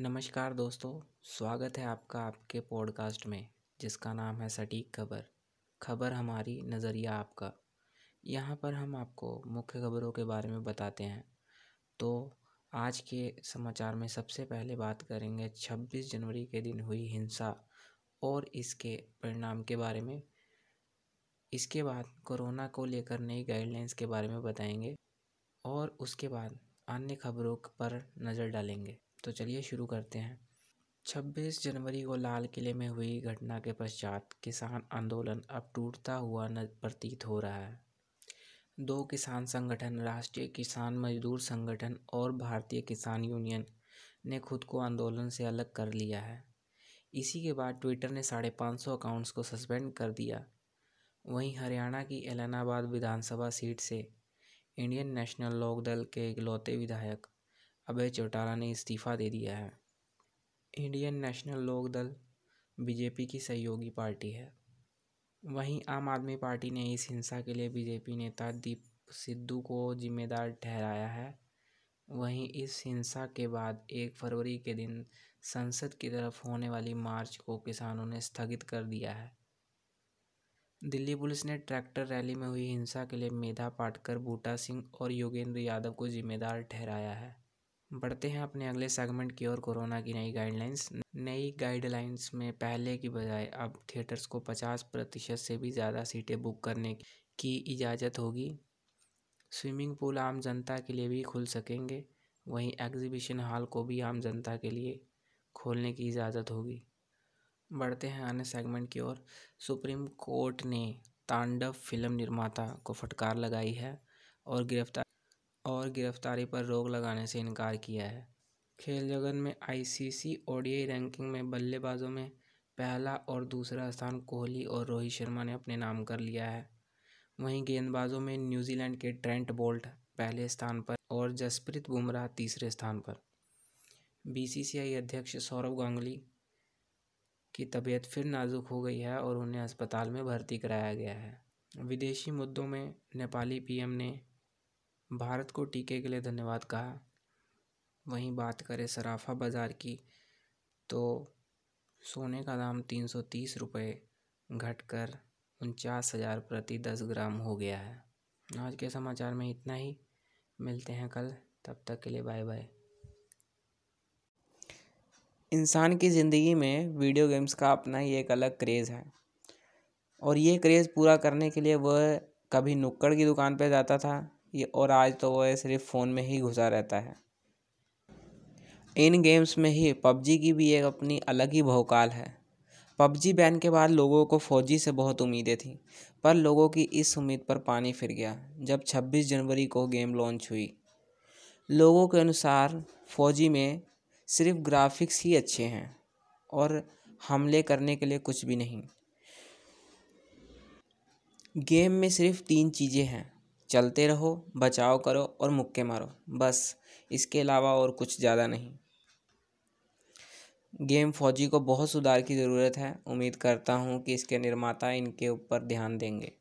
नमस्कार दोस्तों, स्वागत है आपका आपके पॉडकास्ट में, जिसका नाम है सटीक खबर। खबर हमारी नज़रिया आपका। यहाँ पर हम आपको मुख्य खबरों के बारे में बताते हैं। तो आज के समाचार में सबसे पहले बात करेंगे 26 जनवरी के दिन हुई हिंसा और इसके परिणाम के बारे में। इसके बाद कोरोना को लेकर नई गाइडलाइंस के बारे में बताएँगे और उसके बाद अन्य खबरों पर नज़र डालेंगे। तो चलिए शुरू करते हैं। छब्बीस जनवरी को लाल किले में हुई घटना के पश्चात किसान आंदोलन अब टूटता हुआ प्रतीत हो रहा है। दो किसान संगठन, राष्ट्रीय किसान मजदूर संगठन और भारतीय किसान यूनियन ने खुद को आंदोलन से अलग कर लिया है। इसी के बाद ट्विटर ने साढ़े पाँच सौ अकाउंट्स को सस्पेंड कर दिया। वहीं हरियाणा की एलनाबाद विधानसभा सीट से इंडियन नेशनल लोक दल के इकलौते विधायक अभय चौटाला ने इस्तीफ़ा दे दिया है। इंडियन नेशनल लोक दल बीजेपी की सहयोगी पार्टी है। वहीं आम आदमी पार्टी ने इस हिंसा के लिए बीजेपी नेता दीप सिद्धू को जिम्मेदार ठहराया है। वहीं इस हिंसा के बाद एक फरवरी के दिन संसद की तरफ़ होने वाली मार्च को किसानों ने स्थगित कर दिया है। दिल्ली पुलिस ने ट्रैक्टर रैली में हुई हिंसा के लिए मेधा पाटकर, बूटा सिंह और योगेंद्र यादव को जिम्मेदार ठहराया है। बढ़ते हैं अपने अगले सेगमेंट की ओर कोरोना की नई गाइडलाइंस नई गाइडलाइंस में पहले की बजाय अब थिएटर्स को 50 प्रतिशत से भी ज़्यादा सीटें बुक करने की इजाज़त होगी। स्विमिंग पूल आम जनता के लिए भी खुल सकेंगे। वहीं एग्जीबिशन हॉल को भी आम जनता के लिए खोलने की इजाज़त होगी। बढ़ते हैं अन्य सेगमेंट की ओर। सुप्रीम कोर्ट ने तांडव फ़िल्म निर्माता को फटकार लगाई है और गिरफ़्तार और गिरफ्तारी पर रोक लगाने से इनकार किया है। खेल जगत में आईसीसी ओडीआई रैंकिंग में बल्लेबाजों में पहला और दूसरा स्थान कोहली और रोहित शर्मा ने अपने नाम कर लिया है। वहीं गेंदबाजों में न्यूजीलैंड के ट्रेंट बोल्ट पहले स्थान पर और जसप्रीत बुमराह तीसरे स्थान पर। बीसीसीआई अध्यक्ष सौरव गांगुली की तबीयत फिर नाजुक हो गई है और उन्हें अस्पताल में भर्ती कराया गया है। विदेशी मुद्दों में नेपाली पीएम ने भारत को टीके के लिए धन्यवाद कहा। वहीं बात करें सराफा बाज़ार की तो सोने का दाम तीन सौ तीस रुपये घट कर उनचास हज़ार प्रति दस ग्राम हो गया है। आज के समाचार में इतना ही। मिलते हैं कल। तब तक के लिए बाय बाय। इंसान की ज़िंदगी में वीडियो गेम्स का अपना ही एक अलग क्रेज़ है। और ये क्रेज़ पूरा करने के लिए वह कभी नुक्कड़ की दुकान पर जाता था ये और आज तो वो सिर्फ़ फ़ोन में ही घुसा रहता है। इन गेम्स में ही पबजी की भी एक अपनी अलग ही भौकाल है। पबजी बैन के बाद लोगों को फौजी से बहुत उम्मीदें थीं, पर लोगों की इस उम्मीद पर पानी फिर गया, जब 26 जनवरी को गेम लॉन्च हुई। लोगों के अनुसार फौजी में सिर्फ़ ग्राफिक्स ही अच्छे हैं और हमले करने के लिए कुछ भी नहीं। गेम में सिर्फ़ तीन चीज़ें हैं चलते रहो, बचाव करो और मुक्के मारो। बस, इसके अलावा और कुछ ज़्यादा नहीं। गेम फौजी को बहुत सुधार की ज़रूरत है। उम्मीद करता हूँ कि इसके निर्माता इनके ऊपर ध्यान देंगे।